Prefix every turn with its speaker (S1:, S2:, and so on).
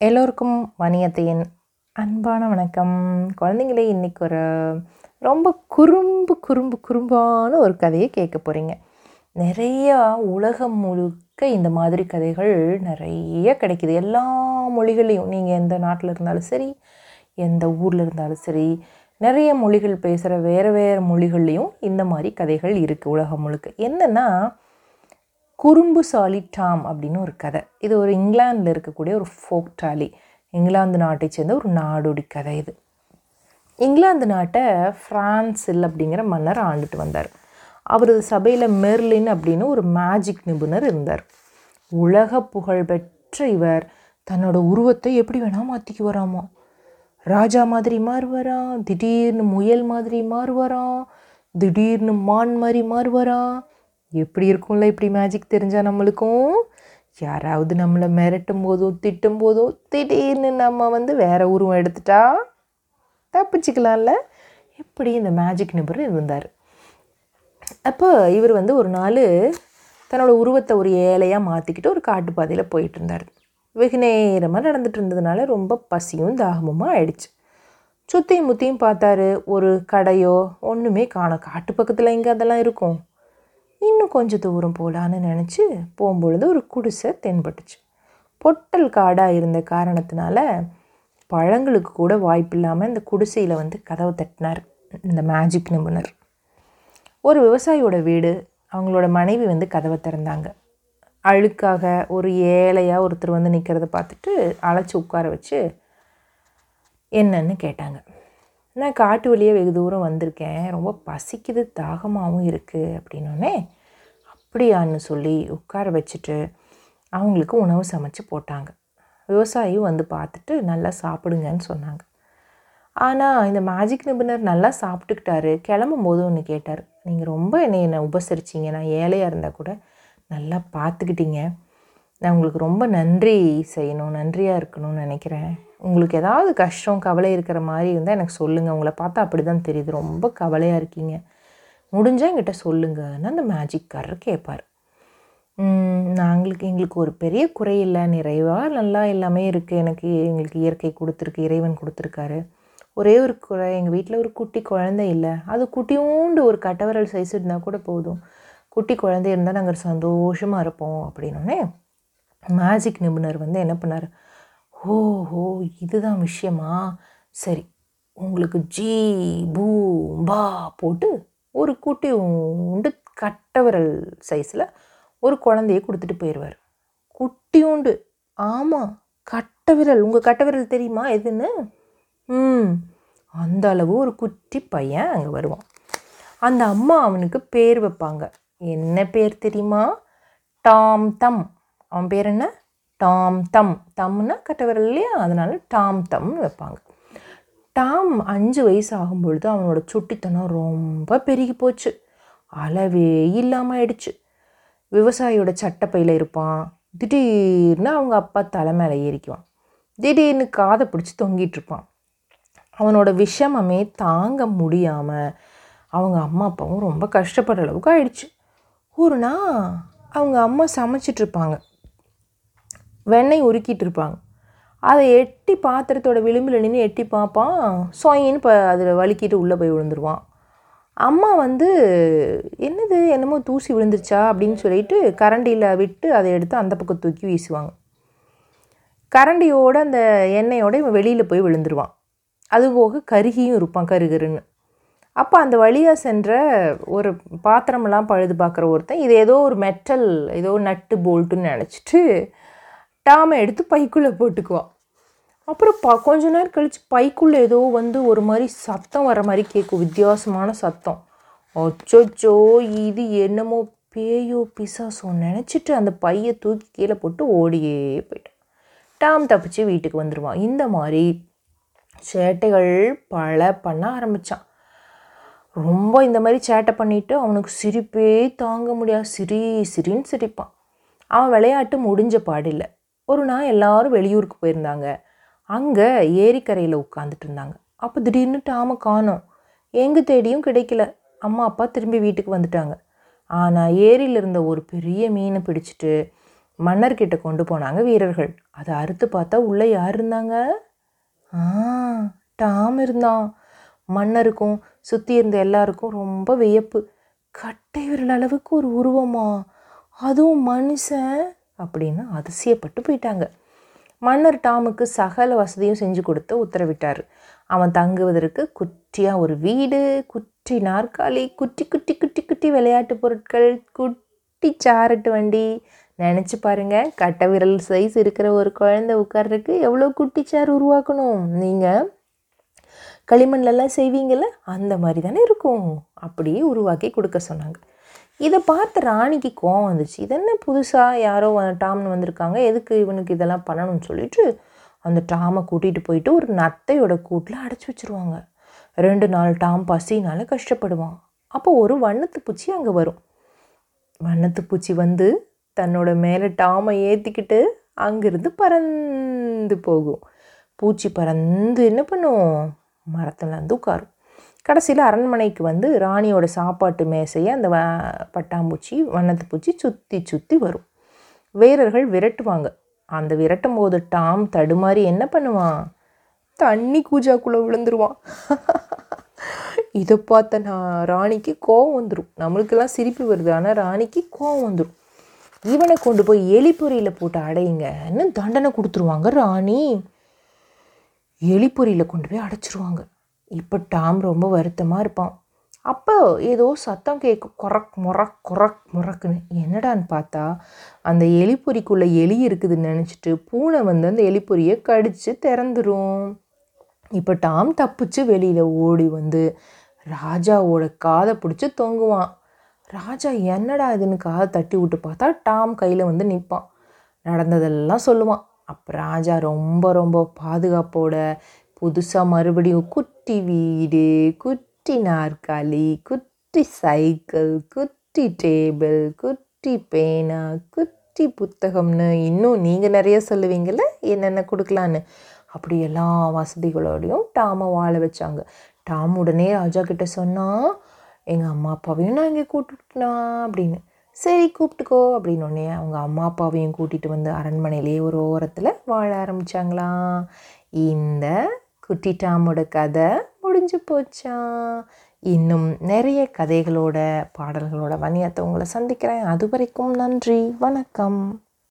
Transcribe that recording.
S1: எல்லோருக்கும் வணியத்தையின் அன்பான வணக்கம். குழந்தைங்களே இன்றைக்கி ஒரு ரொம்ப குறும்பு குறும்பு குறும்பான ஒரு கதையை கேட்க போகிறீங்க நிறையா உலகம் முழுக்க இந்த மாதிரி கதைகள் நிறைய கிடைக்குது. எல்லா மொழிகளையும் நீங்கள் எந்த நாட்டில் இருந்தாலும் சரி எந்த ஊரில் இருந்தாலும் சரி நிறைய மொழிகள் பேசுகிற வேறு வேறு மொழிகள்லேயும் இந்த மாதிரி கதைகள் இருக்குது உலகம் முழுக்க. என்னென்னா குறும்புசாலி டாம் அப்படின்னு ஒரு கதை. இது ஒரு இங்கிலாந்தில் இருக்கக்கூடிய ஒரு ஃபோக் டாலி. இங்கிலாந்து நாட்டை சேர்ந்த ஒரு நாடோடி கதை இது. இங்கிலாந்து நாட்டை ஃப்ரான்சில் அப்படிங்கிற மன்னர் ஆண்டுட்டு வந்தார். அவரது சபையில் மெர்லின் அப்படின்னு ஒரு மேஜிக் நிபுணர் இருந்தார். உலக புகழ் பெற்ற இவர். தன்னோட உருவத்தை எப்படி வேணால் மாற்றிக்கு வராமா? ராஜா மாதிரி மாறுவாராம் திடீர்னு முயல் மாதிரி மாறுவாராம் திடீர்னு மான் மாதிரி மாறுவாராம் எப்படி இருக்கும்ல இப்படி மேஜிக் தெரிஞ்சால் நம்மளுக்கும்? யாராவது நம்மளை மிரட்டும் போதோ திட்டும் போதோ திடீர்னு நம்ம வந்து வேறு உருவம் எடுத்துட்டா தப்பிச்சுக்கலாம்ல? எப்படி இந்த மேஜிக் நிபுணர் இருந்தார்? அப்போ இவர் வந்து ஒரு நாள் தன்னோட உருவத்தை ஒரு ஏழையாக மாற்றிக்கிட்டு ஒரு காட்டுப்பாதையில் போயிட்டு இருந்தார். வெகு நேரமாக நடந்துட்டு இருந்ததுனால ரொம்ப பசியும் தாகமுமா ஆயிடுச்சு. சுற்றியும் முத்தியும் பார்த்தாரு ஒரு கடையோ ஒன்றுமே காணும். காட்டு பக்கத்தில் எங்கே அதெல்லாம் இருக்கும்? இன்னும் கொஞ்சம் தூரம் போகலான்னு நினச்சி போகும்பொழுது ஒரு குடிசை தென்பட்டுச்சு. பொட்டல் காடாக இருந்த காரணத்தினால பழங்களுக்கு கூட வாய்ப்பு இல்லாமல் இந்த குடிசையில் வந்து கதவை தட்டினார் இந்த மேஜிக் நிபுணர். ஒரு விவசாயியோட வீடு அவங்களோட மனைவி வந்து கதவை திறந்தாங்க. அழுக்காக ஒரு ஏழையாக ஒருத்தர் வந்து நிற்கிறத பார்த்துட்டு அழைச்சி உட்கார வச்சு என்னன்னு கேட்டாங்க. நான் காட்டு வழியே வெகு தூரம் வந்திருக்கேன். ரொம்ப பசிக்குது தாகமாகவும் இருக்குது அப்படின்னோடனே அப்படியான்னு சொல்லி உட்கார வச்சுட்டு அவங்களுக்கு உணவு சமைச்சு போட்டாங்க. விவசாயியும் வந்து பார்த்துட்டு நல்லா சாப்பிடுங்கன்னு சொன்னாங்க. ஆனால் இந்த மேஜிக் நிபுணர் நல்லா சாப்பிட்டுக்கிட்டாரு. கிளம்பும் போது ஒன்று கேட்டார். நீங்கள் ரொம்ப என்னை என்னை உபசரிச்சிங்க. நான் ஏழையாக இருந்தால் கூட நல்லா பார்த்துக்கிட்டீங்க. நான் உங்களுக்கு ரொம்ப நன்றி செய்யணும் நன்றியாக இருக்கணும்னு நினைக்கிறேன். உங்களுக்கு ஏதாவது கஷ்டம் கவலை இருக்கிற மாதிரி இருந்தால் எனக்கு சொல்லுங்கள் உங்களை பார்த்தா அப்படி தான் தெரியுது. ரொம்ப கவலையாக இருக்கீங்க. முடிஞ்சால் என்கிட்ட சொல்லுங்கன்னு அந்த மேஜிக்காரர் கேட்பார் நாங்களுக்கு எங்களுக்கு ஒரு பெரிய குறை இல்லை. நிறைவாக நல்லா எல்லாமே இருக்குது எனக்கு எங்களுக்கு இயற்கை கொடுத்துருக்கு இறைவன் கொடுத்துருக்காரு. ஒரே ஒரு குறை எங்கள் வீட்டில் ஒரு குட்டி குழந்தை இல்லை. அது குட்டியூண்டு ஒரு கட்டவரல் சைஸ் இருந்தால் கூட போதும். குட்டி குழந்தை இருந்தால் நாங்கள் சந்தோஷமாக இருப்போம் அப்படின்னோடனே மேஜிக் நிபுணர் வந்து என்ன பண்ணார்? ஓஹோ இதுதான் விஷயமா? சரி உங்களுக்கு ஜீ பூ பா போட்டு ஒரு குட்டி உண்டு கட்டவிரல் சைஸில் ஒரு குழந்தைய கொடுத்துட்டு போயிடுவார் குட்டியூண்டு ஆமாம் கட்டவிரல். உங்கள் கட்டவிரல் தெரியுமா எதுன்னு? ம் அந்த அளவு ஒரு குட்டி பையன் அங்கே வருவான். அந்த அம்மா அவனுக்கு பேர் வைப்பாங்க. என்ன பேர் தெரியுமா? Tom Thumb. அவன் பேர் என்ன? டாம் தம். தம்னா கட்டவிரல் இல்லையா? அதனால டாம் தம்னு வைப்பாங்க. டாம் அஞ்சு வயசு ஆகும்பொழுது அவனோட சுட்டித்தனம் ரொம்ப பெருகி போச்சு. அளவே இல்லாமல் ஆயிடுச்சு. விவசாயியோட சட்டப்பையில் இருப்பான். திடீர்னு அவங்க அப்பா தலை மேலே ஏறிக்குவான். திடீர்னு காதை பிடிச்சி தொங்கிட்டு இருப்பான். அவனோட விஷமமே தாங்க முடியாமல் அவங்க அம்மா அப்பாவும் ரொம்ப கஷ்டப்படுற அளவுக்கு ஆயிடுச்சு. ஒரு நாள் அவங்க அம்மா சமைச்சிட்ருப்பாங்க வெண்ணெய் உருக்கிட்டு இருப்பாங்க அதை எட்டி பாத்திரத்தோட விளிம்பில் நின்று எட்டி பார்ப்பான் சொயின்னு இப்போ அதில் வலிக்கிட்டு உள்ளே போய் விழுந்துருவான். அம்மா வந்து என்னது என்னமோ தூசி விழுந்துருச்சா? அப்படின்னு சொல்லிட்டு கரண்டியில் விட்டு அதை எடுத்து அந்த பக்கம் தூக்கி வீசுவாங்க. கரண்டியோட அந்த எண்ணெயோட இவன் வெளியில் போய் விழுந்துருவான். அதுபோக கருகியும் இருப்பான் கருகருன்னு அப்போ அந்த வழியாக சென்ற ஒரு பாத்திரமெல்லாம் பழுது பார்க்குற ஒருத்தன் இது ஏதோ ஒரு மெட்டல் ஏதோ நட்டு போல்ட்டுன்னு நினச்சிட்டு டாமை எடுத்து பைக்குள்ளே போட்டுக்குவான் அப்புறம் ப கொஞ்ச நேரம் கழித்து பைக்குள்ளே ஏதோ வந்து ஒரு மாதிரி சத்தம் வர மாதிரி கேட்கும் வித்தியாசமான சத்தம். அச்சோச்சோ இது என்னமோ பேயோ பிசாசோ நினச்சிட்டு அந்த பையை தூக்கி கீழே போட்டு ஓடியே போயிட்டான் டாம் தப்பிச்சு வீட்டுக்கு வந்துடுவான் இந்த மாதிரி சேட்டைகள் பல பண்ண ஆரம்பித்தான் ரொம்ப இந்த மாதிரி சேட்டை பண்ணிவிட்டு அவனுக்கு சிரிப்பே தாங்க முடியாது. சிரி சிரின்னு சிரிப்பான். அவன் விளையாட்டு முடிஞ்ச பாடில்லை. ஒரு நாள் எல்லாரும் வெளியூருக்கு போயிருந்தாங்க. அங்கே ஏரிக்கரையில் உட்காந்துட்டு இருந்தாங்க. அப்போ திடீர்னு டாமை காணோம். எங்கே தேடியும் கிடைக்கல. அம்மா அப்பா திரும்பி வீட்டுக்கு வந்துட்டாங்க. ஆனால் ஏரியில் இருந்த ஒரு பெரிய மீனை பிடிச்சிட்டு மன்னர்கிட்ட கொண்டு போனாங்க வீரர்கள். அதை அறுத்து பார்த்தா உள்ளே யார் இருந்தாங்க? ஆ டாம் இருந்தான். மன்னருக்கும் சுற்றி இருந்த எல்லாருக்கும் ரொம்ப வியப்பு. கட்டை விரல் அளவுக்கு ஒரு உருவமா? அதுவும் மனுஷன். அப்படின்னு அதிசயப்பட்டு போயிட்டாங்க. மன்னர் டாமுக்கு சகல வசதியும் செஞ்சு கொடுத்து உத்தரவிட்டார். அவன் தங்குவதற்கு குட்டியாக ஒரு வீடு குட்டி நாற்காலி குட்டி குட்டி குட்டி குட்டி விளையாட்டு பொருட்கள் குட்டி சாரட்டு வண்டி. நினச்சி பாருங்க கட்டை விரல் சைஸ் இருக்கிற ஒரு குழந்தை உட்கார்றதுக்கு எவ்வளோ குட்டி சேர் உருவாக்கணும்? நீங்கள் களிமண்லலாம் செய்வீங்கள்ல அந்த மாதிரி தானே இருக்கும். அப்படியே உருவாக்கி கொடுக்க சொன்னாங்க. இதை பார்த்து ராணிக்கு கோவம் வந்துச்சு. இது என்ன புதுசாக யாரோ டாம்னு வந்திருக்காங்க. எதுக்கு இவனுக்கு இதெல்லாம் பண்ணணும்னு சொல்லிட்டு அந்த டாமை கூட்டிகிட்டு போயிட்டு ஒரு நத்தையோட கூட்டில் அடைச்சி வச்சிருவாங்க. ரெண்டு நாள் டாம் பசினால கஷ்டப்படுவான். அப்போ ஒரு வண்ணத்து பூச்சி அங்கே வரும். வண்ணத்து பூச்சி வந்து தன்னோட மேலே டாமை ஏற்றிக்கிட்டு அங்கிருந்து பறந்து போகும். பூச்சி பறந்து என்ன பண்ணும்? மரத்துலேருந்து உட்காரும். கடைசியில் அரண்மனைக்கு வந்து ராணியோட சாப்பாட்டு மேசையை அந்த வ பட்டாம்பூச்சி வண்ணத்து பூச்சி சுற்றி சுற்றி வரும். வீரர்கள் விரட்டுவாங்க. அந்த விரட்டும் போது டாம் தடுமாறி என்ன பண்ணுவான்? தண்ணி கூஜாக்குள்ளே விழுந்துருவான். இதை பார்த்த நான் ராணிக்கு கோவம் வந்துடும் நம்மளுக்கெல்லாம் சிரிப்பு வருது. ஆனால் ராணிக்கு கோவம் வந்துடும் இவனை கொண்டு போய் எலிப்பொறியில் போட்டு அடையுங்கன்னு தண்டனை கொடுத்துருவாங்க ராணி. எலிப்பொறியில் கொண்டு போய் அடைச்சிருவாங்க. இப்போ டாம் ரொம்ப வருத்தமாக இருப்பான். அப்போ ஏதோ சத்தம் கேட்கும் குறக் முறக் குறக் முறக்குன்னு என்னடான்னு பார்த்தா அந்த எலிப்பொறிக்குள்ளே எலி இருக்குதுன்னு நினச்சிட்டு பூனை வந்து அந்த எலிப்பொறியை கடித்து திறந்துரும். இப்போ டாம் தப்பிச்சு வெளியில் ஓடி வந்து ராஜாவோட காதை பிடிச்சி தொங்குவான். ராஜா என்னடா இதுன்னு காதை தட்டி விட்டு பார்த்தா டாம் கையில் வந்து நிற்பான் நடந்ததெல்லாம் சொல்லுவான். அப்போ ராஜா ரொம்ப ரொம்ப பாதுகாப்போட புதுசாக மறுபடியும் குட்டி வீடு குட்டி நாற்காலி குட்டி சைக்கிள் குட்டி டேபிள் குட்டி பேனா குட்டி புத்தகம்னு இன்னும் நீங்கள் நிறைய சொல்லுவீங்கள்ல என்னென்ன கொடுக்கலான்னு. அப்படி எல்லா வசதிகளோடையும் டாமை வாழ வச்சாங்க. டாம் உடனே ராஜா கிட்ட சொன்னான் எங்கள் அம்மா அப்பாவையும் நான் இங்கே கூப்பிட்டுட்டேன் அப்படின்னு. சரி கூப்பிட்டுக்கோ அப்படின்னு உடனே அவங்க அம்மா அப்பாவையும் கூட்டிகிட்டு வந்து அரண்மனையிலே ஒரு ஓரத்தில் வாழ ஆரம்பித்தாங்களாம் இந்த குட்டி டாமோட கதை முடிஞ்சு போச்சா? இன்னும் நிறைய கதைகளோட பாடல்களோட வணியத்தை உங்களை சந்திக்கிறேன். அது வரைக்கும் நன்றி. வணக்கம்.